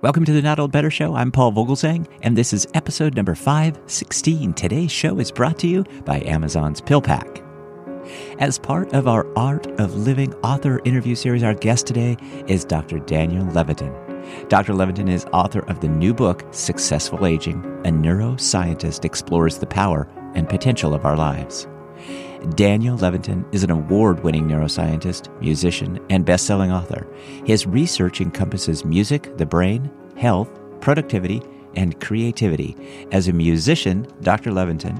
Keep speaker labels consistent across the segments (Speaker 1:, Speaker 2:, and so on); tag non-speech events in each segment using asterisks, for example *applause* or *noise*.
Speaker 1: Welcome to the Not Old Better Show. I'm Paul Vogelzang, and this is episode number 516. Today's show is brought to you by Amazon's PillPack. As part of our Art of Living author interview series, our guest today is Dr. Daniel Levitin. Dr. Levitin is author of the new book, Successful Aging A Neuroscientist Explores the Power and Potential of Our Lives. Daniel Levitin is an award winning neuroscientist, musician, and best selling author. His research encompasses music, the brain, health, productivity, and creativity. As a musician, Dr. Levitin,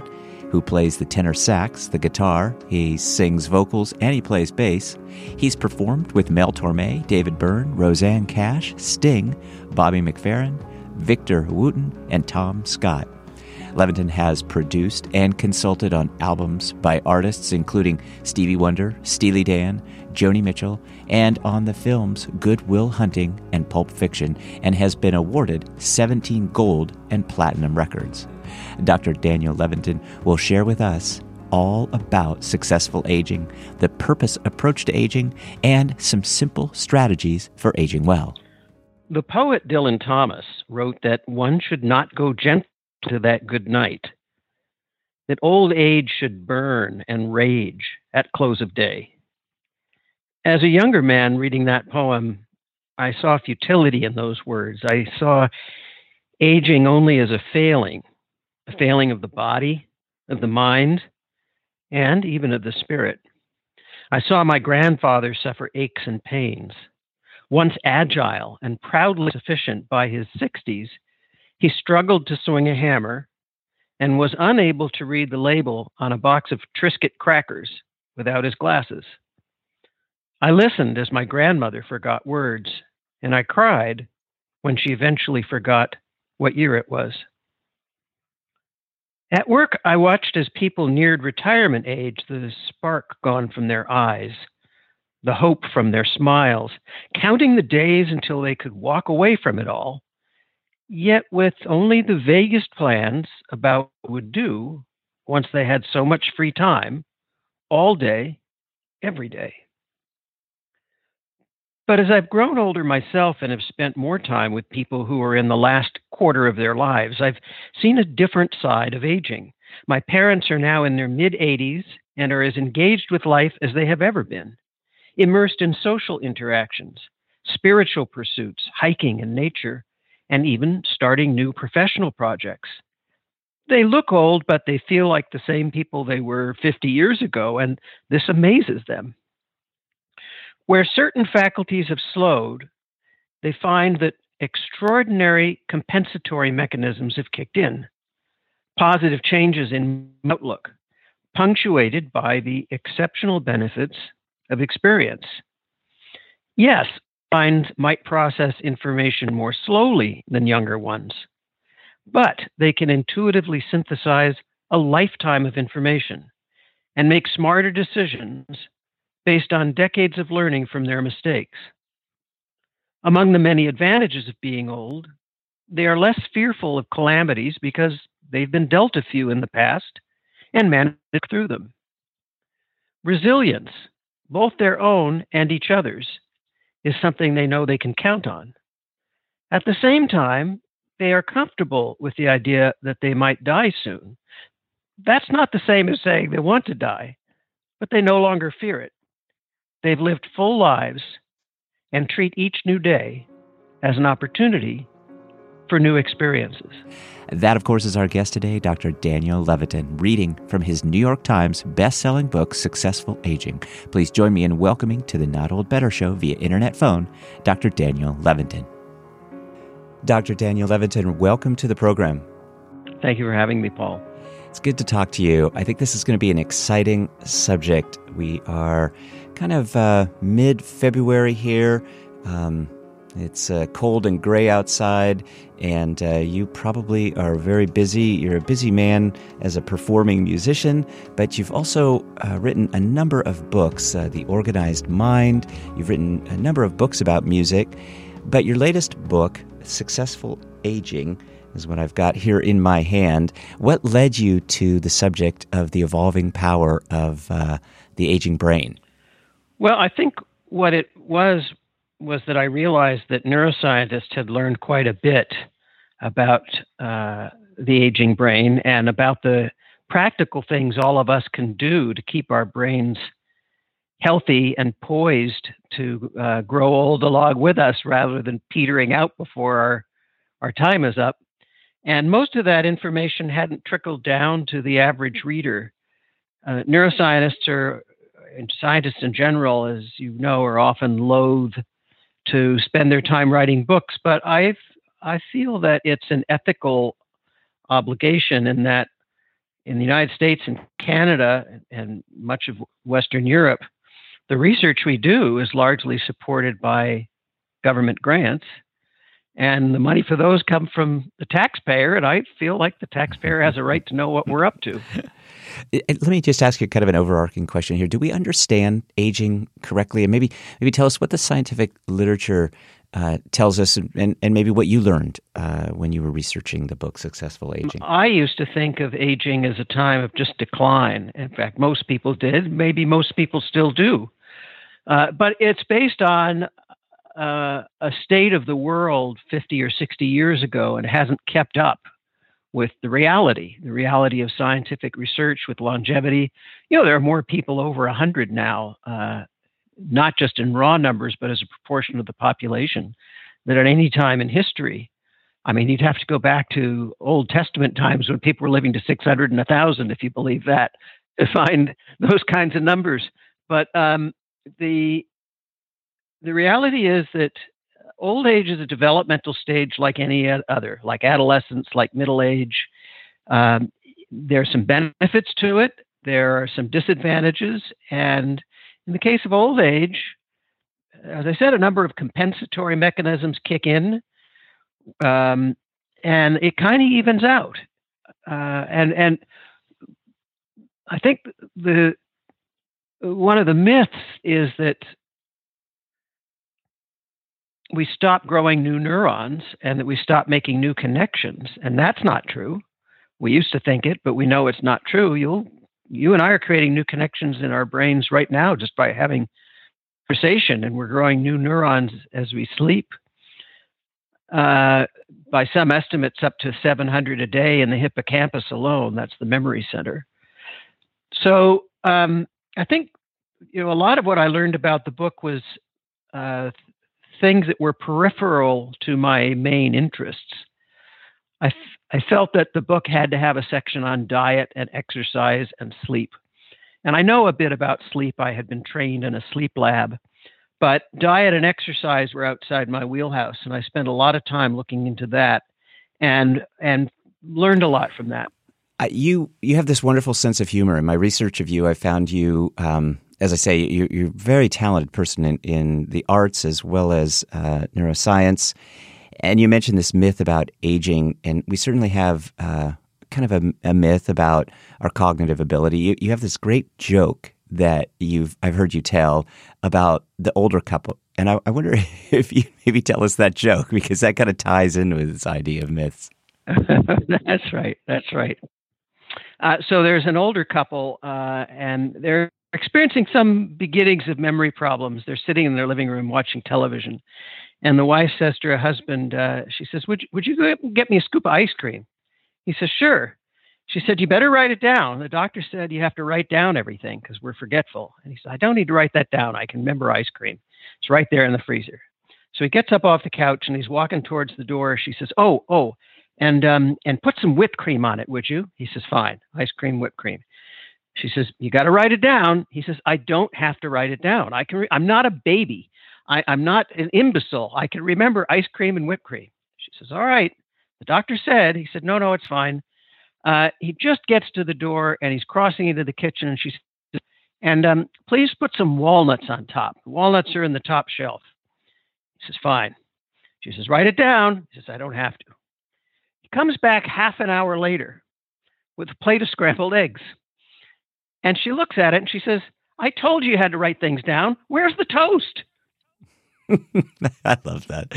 Speaker 1: who plays the tenor sax, the guitar, he sings vocals, and he plays bass. He's performed with Mel Torme, David Byrne, Rosanne Cash, Sting, Bobby McFerrin, Victor Wooten, and Tom Scott. Levitin has produced and consulted on albums by artists including Stevie Wonder, Steely Dan, Joni Mitchell, and on the films Good Will Hunting and Pulp Fiction, and has been awarded 17 gold and platinum records. Dr. Daniel Levitin will share with us all about successful aging, the purpose approach to aging, and some simple strategies for aging well.
Speaker 2: The poet Dylan Thomas wrote that one should not go gently to that good night, that old age should burn and rage at close of day. As a younger man reading that poem, I saw futility in those words. I saw aging only as a failing, a failing of the body, of the mind, and even of the spirit. I saw my grandfather suffer aches and pains. Once agile and proudly sufficient by his 60s, he struggled to swing a hammer and was unable to read the label on a box of Triscuit crackers without his glasses. I listened as my grandmother forgot words, and I cried when she eventually forgot what year it was. At work, I watched as people neared retirement age, the spark gone from their eyes, the hope from their smiles, counting the days until they could walk away from it all yet with only the vaguest plans about what would do once they had so much free time all day, every day. But as I've grown older myself and have spent more time with people who are in the last quarter of their lives, I've seen a different side of aging. My parents are now in their mid 80s and are as engaged with life as they have ever been, immersed in social interactions, spiritual pursuits, hiking and nature, and even starting new professional projects. They look old, but they feel like the same people they were 50 years ago, and this amazes them. Where certain faculties have slowed, they find that extraordinary compensatory mechanisms have kicked in. Positive changes in outlook, punctuated by the exceptional benefits of experience. Yes, minds might process information more slowly than younger ones, but they can intuitively synthesize a lifetime of information and make smarter decisions based on decades of learning from their mistakes. Among the many advantages of being old, they are less fearful of calamities because they've been dealt a few in the past and managed through them. Resilience, both their own and each other's, is something they know they can count on. At the same time, they are comfortable with the idea that they might die soon. That's not the same as saying they want to die, but they no longer fear it. They've lived full lives and treat each new day as an opportunity for new experiences.
Speaker 1: That, of course, is our guest today, Dr. Daniel Levitin, reading from his New York Times best-selling book, Successful Aging. Please join me in welcoming to the Not Old Better Show via internet phone, Dr. Daniel Levitin. Dr. Daniel Levitin, welcome to the program.
Speaker 2: Thank you for having me, Paul.
Speaker 1: It's good to talk to you. I think this is going to be an exciting subject. We are kind of uh, mid February here. Um, it's uh, cold and gray outside, and uh, you probably are very busy. You're a busy man as a performing musician, but you've also uh, written a number of books uh, The Organized Mind, you've written a number of books about music, but your latest book, Successful Aging, is what I've got here in my hand. What led you to the subject of the evolving power of uh, the aging brain?
Speaker 2: Well, I think what it was was that I realized that neuroscientists had learned quite a bit about uh, the aging brain and about the practical things all of us can do to keep our brains healthy and poised to uh, grow old along with us rather than petering out before our, our time is up. And most of that information hadn't trickled down to the average reader. Uh, neuroscientists are, and scientists in general, as you know, are often loath to spend their time writing books, but I I feel that it's an ethical obligation in that in the United States and Canada and much of Western Europe, the research we do is largely supported by government grants. And the money for those come from the taxpayer, and I feel like the taxpayer has a right to know what we're up to. *laughs*
Speaker 1: Let me just ask you kind of an overarching question here. Do we understand aging correctly? And maybe maybe tell us what the scientific literature uh, tells us, and, and maybe what you learned uh, when you were researching the book Successful Aging.
Speaker 2: I used to think of aging as a time of just decline. In fact, most people did. Maybe most people still do. Uh, but it's based on uh, a state of the world 50 or 60 years ago and hasn't kept up with the reality, the reality of scientific research with longevity. You know, there are more people over 100 now uh, not just in raw numbers, but as a proportion of the population, than at any time in history, I mean, you'd have to go back to Old Testament times when people were living to 600 and 1,000, if you believe that, to find *laughs* those kinds of numbers. But um, the the reality is that old age is a developmental stage like any other, like adolescence, like middle age. Um, there are some benefits to it. There are some disadvantages, and in the case of old age, as I said, a number of compensatory mechanisms kick in, um, and it kind of evens out. Uh, and and I think the one of the myths is that we stop growing new neurons and that we stop making new connections, and that's not true. We used to think it, but we know it's not true. You'll you and I are creating new connections in our brains right now just by having conversation, and we're growing new neurons as we sleep. Uh, by some estimates, up to 700 a day in the hippocampus alone. That's the memory center. So um, I think you know a lot of what I learned about the book was uh, things that were peripheral to my main interests. I, f- I felt that the book had to have a section on diet and exercise and sleep. And I know a bit about sleep. I had been trained in a sleep lab, but diet and exercise were outside my wheelhouse. And I spent a lot of time looking into that and, and learned a lot from that.
Speaker 1: Uh, you, you have this wonderful sense of humor. In my research of you, I found you, um, as I say, you're, you're, a very talented person in, in the arts as well as uh, neuroscience. And you mentioned this myth about aging, and we certainly have uh, kind of a, a, myth about our cognitive ability. You, you have this great joke that you've I've heard you tell about the older couple, and I, I wonder *laughs* if you maybe tell us that joke because that kind of ties in with this idea of myths. *laughs*
Speaker 2: That's right. That's right. Uh, so there's an older couple, uh, and they're experiencing some beginnings of memory problems. They're sitting in their living room watching television, and the wife says to her husband, uh, she says, would you, would you get me a scoop of ice cream? He says, Sure. She said, You better write it down. The doctor said you have to write down everything because we're forgetful. And he said, I don't need to write that down. I can remember ice cream. It's right there in the freezer. So he gets up off the couch and he's walking towards the door. She says, Oh, oh, and um, and put some whipped cream on it, would you? He says, Fine. Ice cream, whipped cream. She says, You got to write it down. He says, I don't have to write it down. I can. Re- I'm not a baby. I, I'm not an imbecile. I can remember ice cream and whipped cream. She says, All right. The doctor said, He said, No, no, it's fine. Uh, he just gets to the door and he's crossing into the kitchen and she says, And um, please put some walnuts on top. Walnuts are in the top shelf. He says, Fine. She says, Write it down. He says, I don't have to. He comes back half an hour later with a plate of scrambled eggs. And she looks at it and she says, I told you you had to write things down. Where's the toast? *laughs*
Speaker 1: I love that.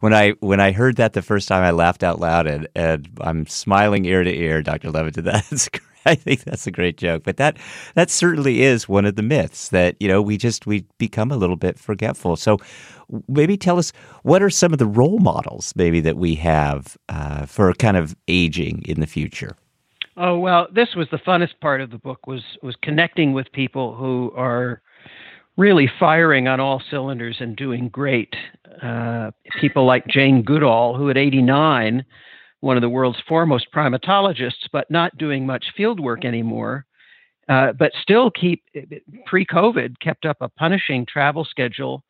Speaker 1: When I when I heard that the first time, I laughed out loud, and, and I'm smiling ear to ear, Dr. Levitin. *laughs* That's I think that's a great joke, but that that certainly is one of the myths that you know we just we become a little bit forgetful. So maybe tell us what are some of the role models maybe that we have uh, for kind of aging in the future.
Speaker 2: Oh well, this was the funnest part of the book was was connecting with people who are really firing on all cylinders and doing great. Uh, people like Jane Goodall, who at 89 one of the world's foremost primatologists, but not doing much field work anymore. Uh, but still keep pre-COVID kept up a punishing travel schedule,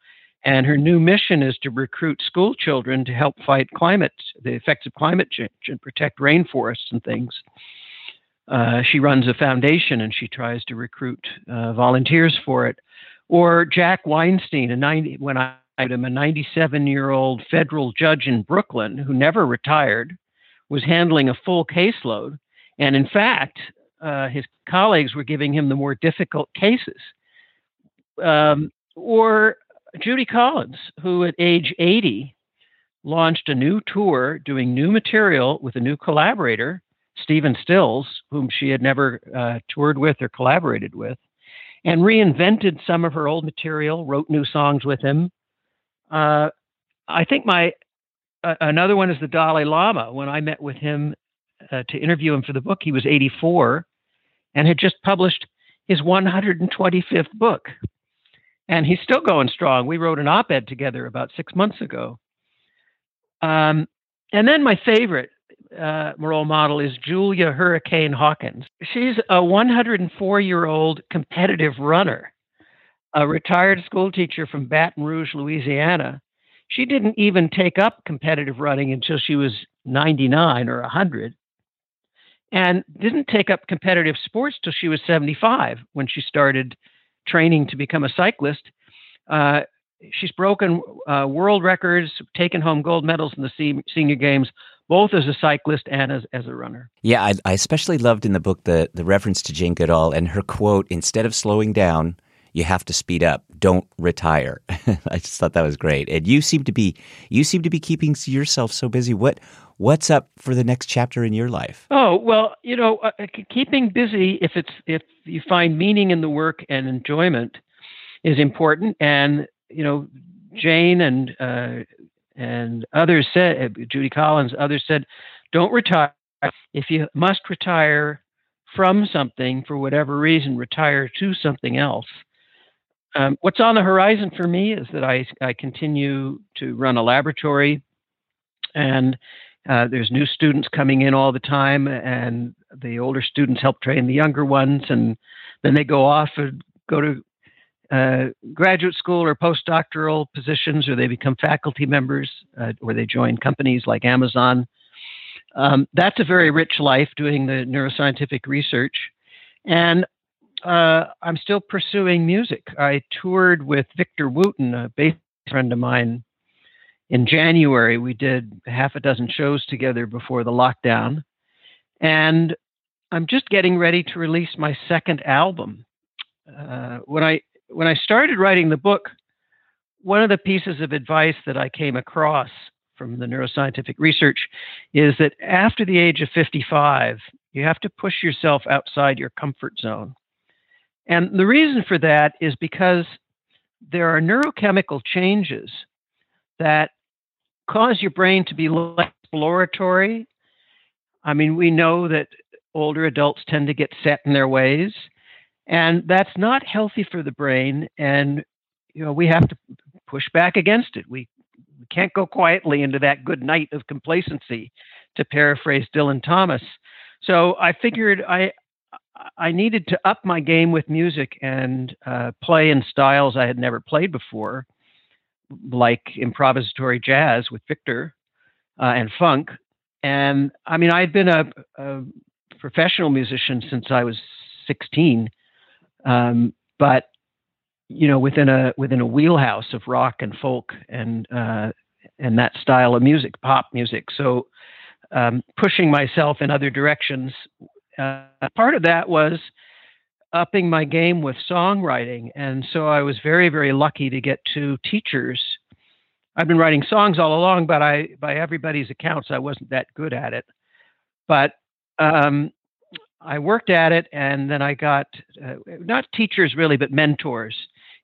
Speaker 2: and her new mission is to recruit school children to help fight climate, the effects of climate change, and protect rainforests and things. Uh, she runs a foundation and she tries to recruit uh, volunteers for it. Or Jack Weinstein, a 90, when I met him, a 97 year old federal judge in Brooklyn who never retired, was handling a full caseload. And in fact, uh, his colleagues were giving him the more difficult cases. Um, or Judy Collins, who at age 80 launched a new tour doing new material with a new collaborator, Stephen Stills, whom she had never uh, toured with or collaborated with, and reinvented some of her old material, wrote new songs with him. Uh, I think my uh, another one is the Dalai Lama. When I met with him uh, to interview him for the book, he was 84 and had just published his 125th book. And he's still going strong. We wrote an op ed together about six months ago. Um, and then my favorite uh, role model is Julia Hurricane Hawkins. She's a 104 year old competitive runner, a retired school teacher from Baton Rouge, Louisiana, she didn't even take up competitive running until she was 99 or 100 and didn't take up competitive sports till she was 75 when she started training to become a cyclist. Uh, she's broken uh, world records, taken home gold medals in the senior games, both as a cyclist and as, as a runner.
Speaker 1: Yeah, I, I especially loved in the book the, the reference to Jane Goodall and her quote instead of slowing down, you have to speed up. Don't retire. *laughs* I just thought that was great. And you seem to be you seem to be keeping yourself so busy. What what's up for the next chapter in your life?
Speaker 2: Oh well, you know, uh, uh keeping busy if it's if you find meaning in the work and enjoyment is important. And you know, Jane and uh, and others said, uh, Judy Collins, others said, don't retire. If you must retire from something for whatever reason, retire to something else. Um, what's on the horizon for me is that I, I continue to run a laboratory, and uh, there's new students coming in all the time, and the older students help train the younger ones, and then they go off and go to uh, graduate school or postdoctoral positions, or they become faculty members, uh, or they join companies like Amazon. Um, that's a very rich life doing the neuroscientific research. And uh, I'm still pursuing music. I toured with Victor Wooten, a bass friend of mine, in January. We did half a dozen shows together before the lockdown. And I'm just getting ready to release my second album. Uh, when I when I started writing the book, one of the pieces of advice that I came across from the neuroscientific research is that after the age of 55, you have to push yourself outside your comfort zone. And the reason for that is because there are neurochemical changes that cause your brain to be less exploratory. I mean, we know that older adults tend to get set in their ways, and that's not healthy for the brain. And you know, we have to push back against it. We, we can't go quietly into that good night of complacency, to paraphrase Dylan Thomas. So I figured I I needed to up my game with music and uh, play in styles I had never played before, like improvisatory jazz with Victor uh, and funk. And I mean, I had been a, a professional musician since I was 16, um, but you know, within a within a wheelhouse of rock and folk and uh, and that style of music, pop music. So um, pushing myself in other directions uh, part of that was upping my game with songwriting. And so I was very, very lucky to get two teachers. I've been writing songs all along, but I, by everybody's accounts, I wasn't that good at it. But um, I worked at it, and then I got uh, not teachers really, but mentors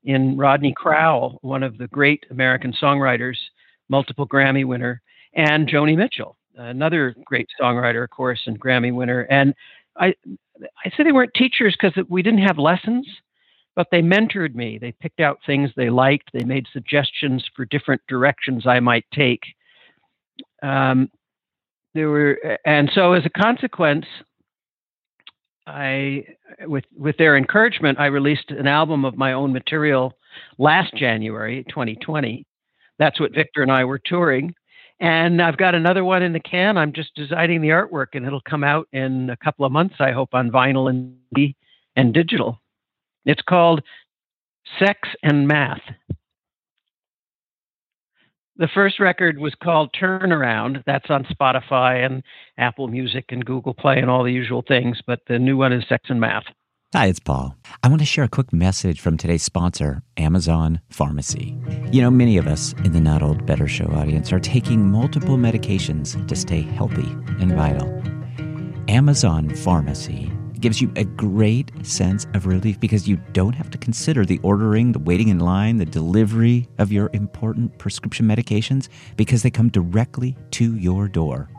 Speaker 2: in Rodney Crowell, one of the great American songwriters, multiple Grammy winner, and Joni Mitchell, another great songwriter, of course, and Grammy winner. And I, I say they weren't teachers because we didn't have lessons, but they mentored me. They picked out things they liked. They made suggestions for different directions I might take. Um, there were, and so as a consequence, I, with with their encouragement, I released an album of my own material last January, 2020. That's what Victor and I were touring, and I've got another one in the can. I'm just designing the artwork, and it'll come out in a couple of months, I hope, on vinyl and and digital. It's called Sex and Math. The first record was called Turnaround. That's on Spotify and Apple Music and Google Play and all the usual things. But the new one is Sex and Math.
Speaker 1: Hi, it's Paul. I want to share a quick message from today's sponsor, Amazon Pharmacy. You know, many of us in the Not Old Better Show audience are taking multiple medications to stay healthy and vital. Amazon Pharmacy gives you a great sense of relief because you don't have to consider the ordering, the waiting in line, the delivery of your important prescription medications because they come directly to your door.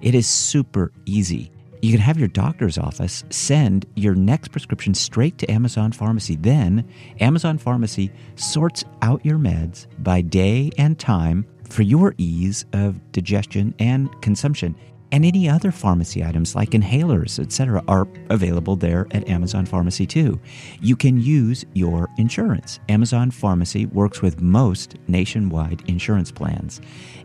Speaker 1: It is super easy. You can have your doctor's office send your next prescription straight to Amazon Pharmacy. Then, Amazon Pharmacy sorts out your meds by day and time for your ease of digestion and consumption and any other pharmacy items like inhalers, etc., are available there at Amazon Pharmacy too. You can use your insurance. Amazon Pharmacy works with most nationwide insurance plans.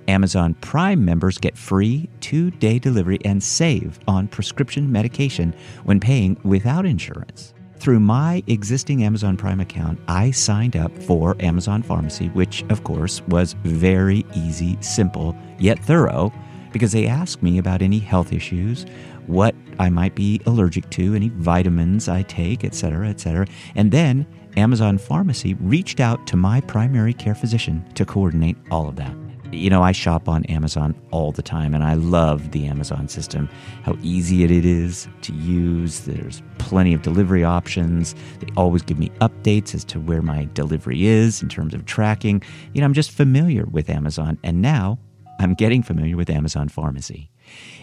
Speaker 1: Amazon Prime members get free two day delivery and save on prescription medication when paying without insurance. Through my existing Amazon Prime account, I signed up for Amazon Pharmacy, which, of course, was very easy, simple, yet thorough because they ask me about any health issues, what I might be allergic to, any vitamins I take, etc., etc. And then Amazon Pharmacy reached out to my primary care physician to coordinate all of that. You know, I shop on Amazon all the time and I love the Amazon system, how easy it is to use. There's plenty of delivery options. They always give me updates as to where my delivery is in terms of tracking. You know, I'm just familiar with Amazon and now I'm getting familiar with Amazon Pharmacy.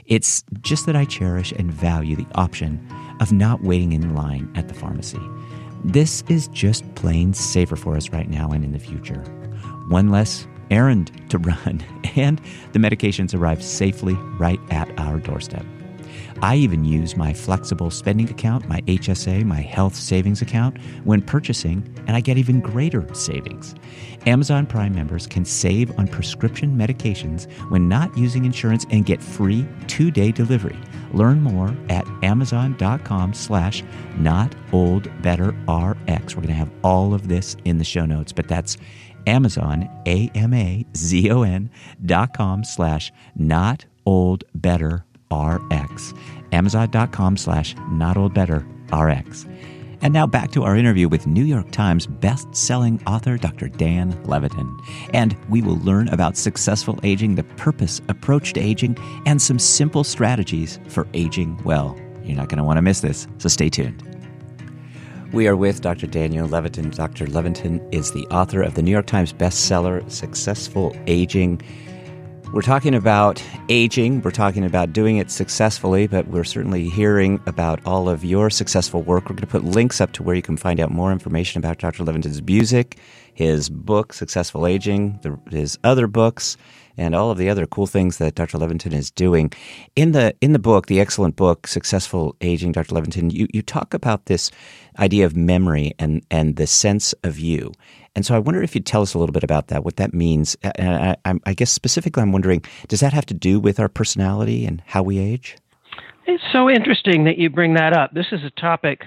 Speaker 1: It's just that I cherish and value the option of not waiting in line at the pharmacy. This is just plain safer for us right now and in the future. One less errand to *laughs* run, and the medications arrive safely right at our doorstep. I even use my flexible spending account, my HSA, my health savings account when purchasing, and I get even greater savings. Amazon Prime members can save on prescription medications when not using insurance and get free two-day delivery. Learn more at amazon.com slash not old better rx. We're going to have all of this in the show notes, but that's Amazon, A-M-A-Z-O-N dot com slash not old better rx. Amazon.com slash not old better rx. And now back to our interview with New York Times best-selling author Dr. Dan Levitin. And we will learn about successful aging, the purpose, approach to aging, and some simple strategies for aging well. You're not going to want to miss this, so stay tuned. We are with Dr. Daniel Levitin. Dr. Levitin is the author of the New York Times bestseller, Successful Aging. We're talking about aging. We're talking about doing it successfully, but we're certainly hearing about all of your successful work. We're going to put links up to where you can find out more information about Dr. Levitin's music, his book, Successful Aging, the, his other books, and all of the other cool things that Dr. Levitin is doing. In the in the book, the excellent book, Successful Aging, Dr. Levitin, you, you talk about this idea of memory and, and the sense of you. And so I wonder if you'd tell us a little bit about that, what that means. And I, I, guess specifically, I'm wondering, does that have to do with our personality and how we age?
Speaker 2: It's so interesting that you bring that up. This is a topic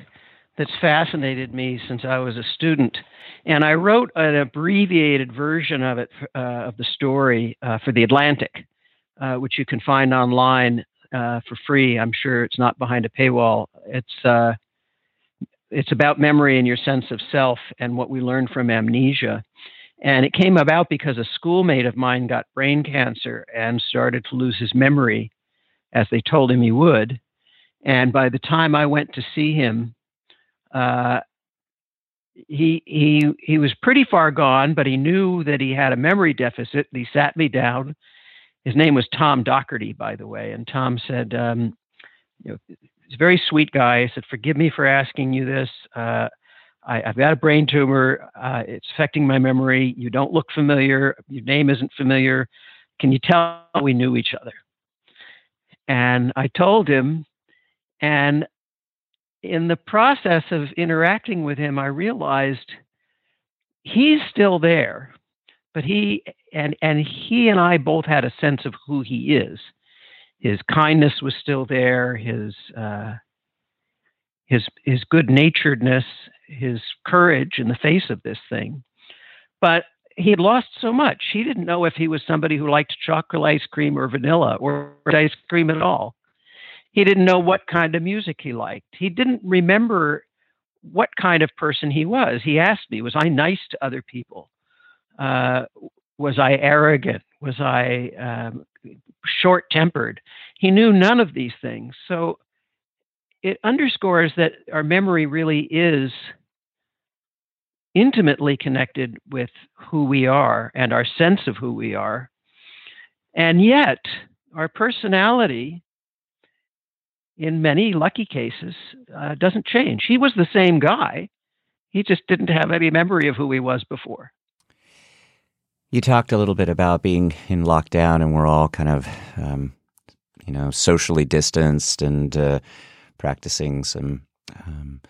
Speaker 2: that's fascinated me since I was a student. And I wrote an abbreviated version of it, uh, of the story uh, for The Atlantic, uh, which you can find online uh, for free. I'm sure it's not behind a paywall. It's uh, it's about memory and your sense of self and what we learn from amnesia. And it came about because a schoolmate of mine got brain cancer and started to lose his memory as they told him he would. And by the time I went to see him, uh, he he he was pretty far gone, but he knew that he had a memory deficit. He sat me down. His name was Tom Docherty, by the way, and Tom said, um, you know, he's a very sweet guy. He said, "Forgive me for asking you this. Uh, I, have got a brain tumor. Uh, it's affecting my memory. You don't look familiar. Your name isn't familiar. Can you tell we knew each other?" And I told him, and in the process of interacting with him, I realized he's still there, but he and and he and I both had a sense of who he is. His kindness was still there. His uh, his his good naturedness, his courage in the face of this thing, but he had lost so much. He didn't know if he was somebody who liked chocolate ice cream or vanilla or ice cream at all. He didn't know what kind of music he liked. He didn't remember what kind of person he was. He asked me, Was I nice to other people? Uh, was I arrogant? Was I um, short tempered? He knew none of these things. So it underscores that our memory really is intimately connected with who we are and our sense of who we are. And yet, our personality in many lucky cases, uh, doesn't change. He was the same guy. He just didn't have any memory of who he was before.
Speaker 1: You talked a little bit about being in lockdown, and we're all kind of, um, you know, socially distanced and uh, practicing some um,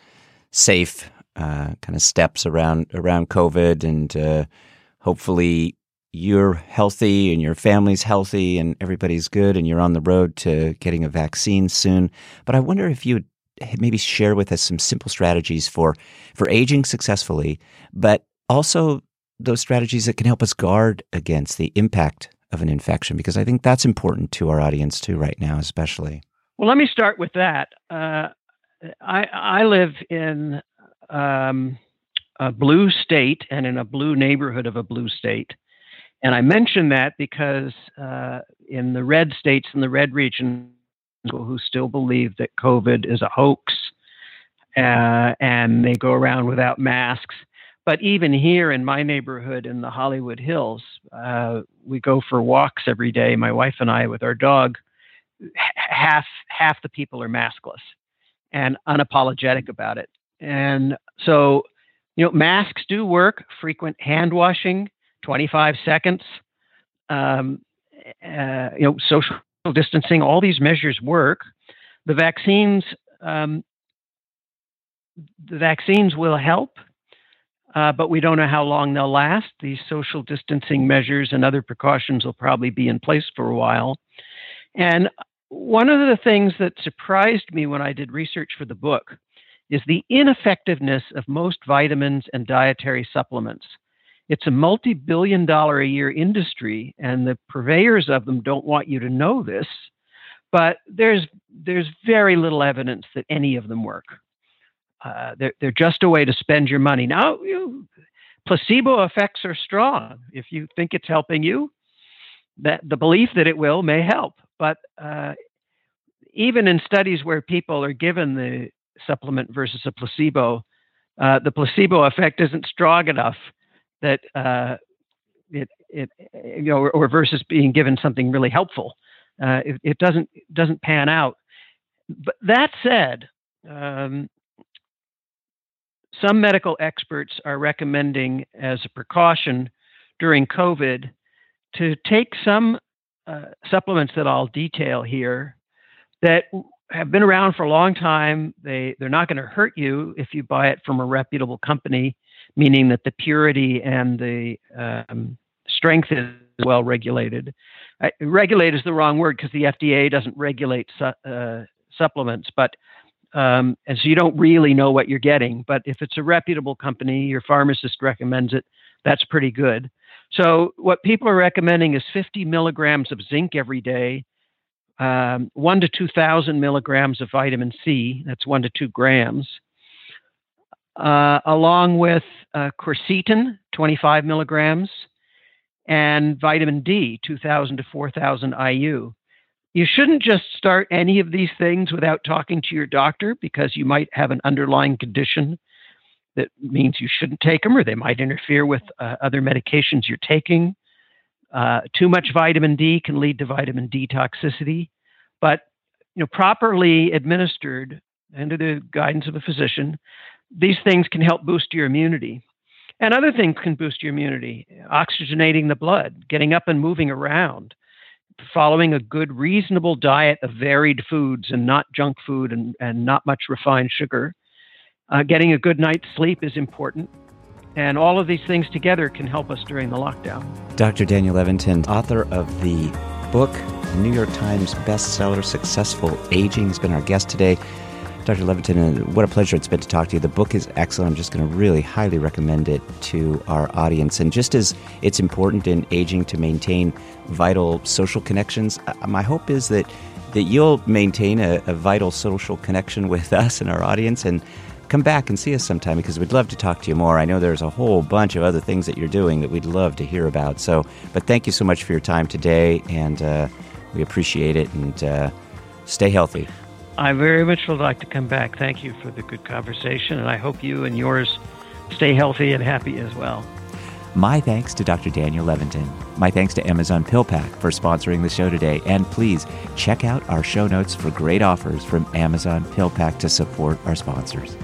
Speaker 1: safe uh, kind of steps around around COVID, and uh, hopefully you're healthy and your family's healthy and everybody's good and you're on the road to getting a vaccine soon. But I wonder if you would maybe share with us some simple strategies for for aging successfully, but also those strategies that can help us guard against the impact of an infection because I think that's important to our audience too right now, especially.
Speaker 2: Well, let me start with that. Uh, I I live in um, a blue state and in a blue neighborhood of a blue state. And I mention that because uh, in the red states and the red region, who still believe that COVID is a hoax uh, and they go around without masks. But even here in my neighborhood in the Hollywood Hills, uh, we go for walks every day, my wife and I, with our dog. Half half the people are maskless and unapologetic about it. And so, you know, masks do work. Frequent hand washing 25 seconds, um, uh, you know, social distancing, all these measures work. The vaccines, um, the vaccines will help, uh, but we don't know how long they'll last. These social distancing measures and other precautions will probably be in place for a while. And one of the things that surprised me when I did research for the book is the ineffectiveness of most vitamins and dietary supplements. It's a multi billion dollar a year industry, and the purveyors of them don't want you to know this, but there's, there's very little evidence that any of them work. Uh, they're, they're just a way to spend your money. Now, you, placebo effects are strong. If you think it's helping you, that the belief that it will may help. But uh, even in studies where people are given the supplement versus a placebo, uh, the placebo effect isn't strong enough that uh, it it you know or, or, versus being given something really helpful. Uh, it, it, doesn't doesn't pan out. But that said, um, some medical experts are recommending as a precaution during COVID to take some uh, supplements that I'll detail here that have been around for a long time. They they're not going to hurt you if you buy it from a reputable company meaning that the purity and the um, strength is well regulated. I, regulate is the wrong word because the FDA doesn't regulate su- uh, supplements, but um, and so you don't really know what you're getting. But if it's a reputable company, your pharmacist recommends it. That's pretty good. So what people are recommending is 50 milligrams of zinc every day, um, one to 2,000 milligrams of vitamin C. That's one to two grams uh, along with uh, quercetin, 25 milligrams, and vitamin D, 2,000 to 4,000 IU. You shouldn't just start any of these things without talking to your doctor because you might have an underlying condition that means you shouldn't take them or they might interfere with uh, other medications you're taking. Uh, too much vitamin D can lead to vitamin D toxicity, but you know, properly administered under the guidance of a physician, these things can help boost your immunity. And other things can boost your immunity, oxygenating the blood, getting up and moving around, following a good, reasonable diet of varied foods and not junk food and, and not much refined sugar. Uh, getting a good night's sleep is important. And all of these things together can help us during the lockdown.
Speaker 1: Dr. Daniel Levitin, author of the book, New York Times bestseller, Successful Aging, has been our guest today. Dr. Levitin, and what a pleasure it's been to talk to you. The book is excellent. I'm just going to really highly recommend it to our audience. And just as it's important in aging to maintain vital social connections, uh, my hope is that that you'll maintain a, a vital social connection with us and our audience and come back and see us sometime because we'd love to talk to you more. I know there's a whole bunch of other things that you're doing that we'd love to hear about. So, but thank you so much for your time today, and uh, we appreciate it. And uh, stay healthy.
Speaker 2: I very much would like to come back. Thank you for the good conversation, and I hope you and yours stay healthy and happy as well.
Speaker 1: My thanks to Dr. Daniel Levitin. My thanks to Amazon PillPack for sponsoring the show today. And please check out our show notes for great offers from Amazon PillPack to support our sponsors.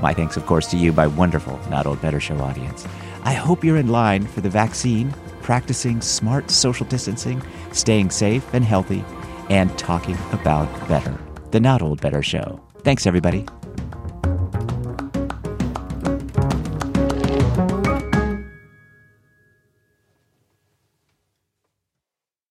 Speaker 1: My thanks, of course, to you, my wonderful Not Old Better Show audience. I hope you're in line for the vaccine, practicing smart social distancing, staying safe and healthy, and talking about better the Not Old Better Show. Thanks, everybody.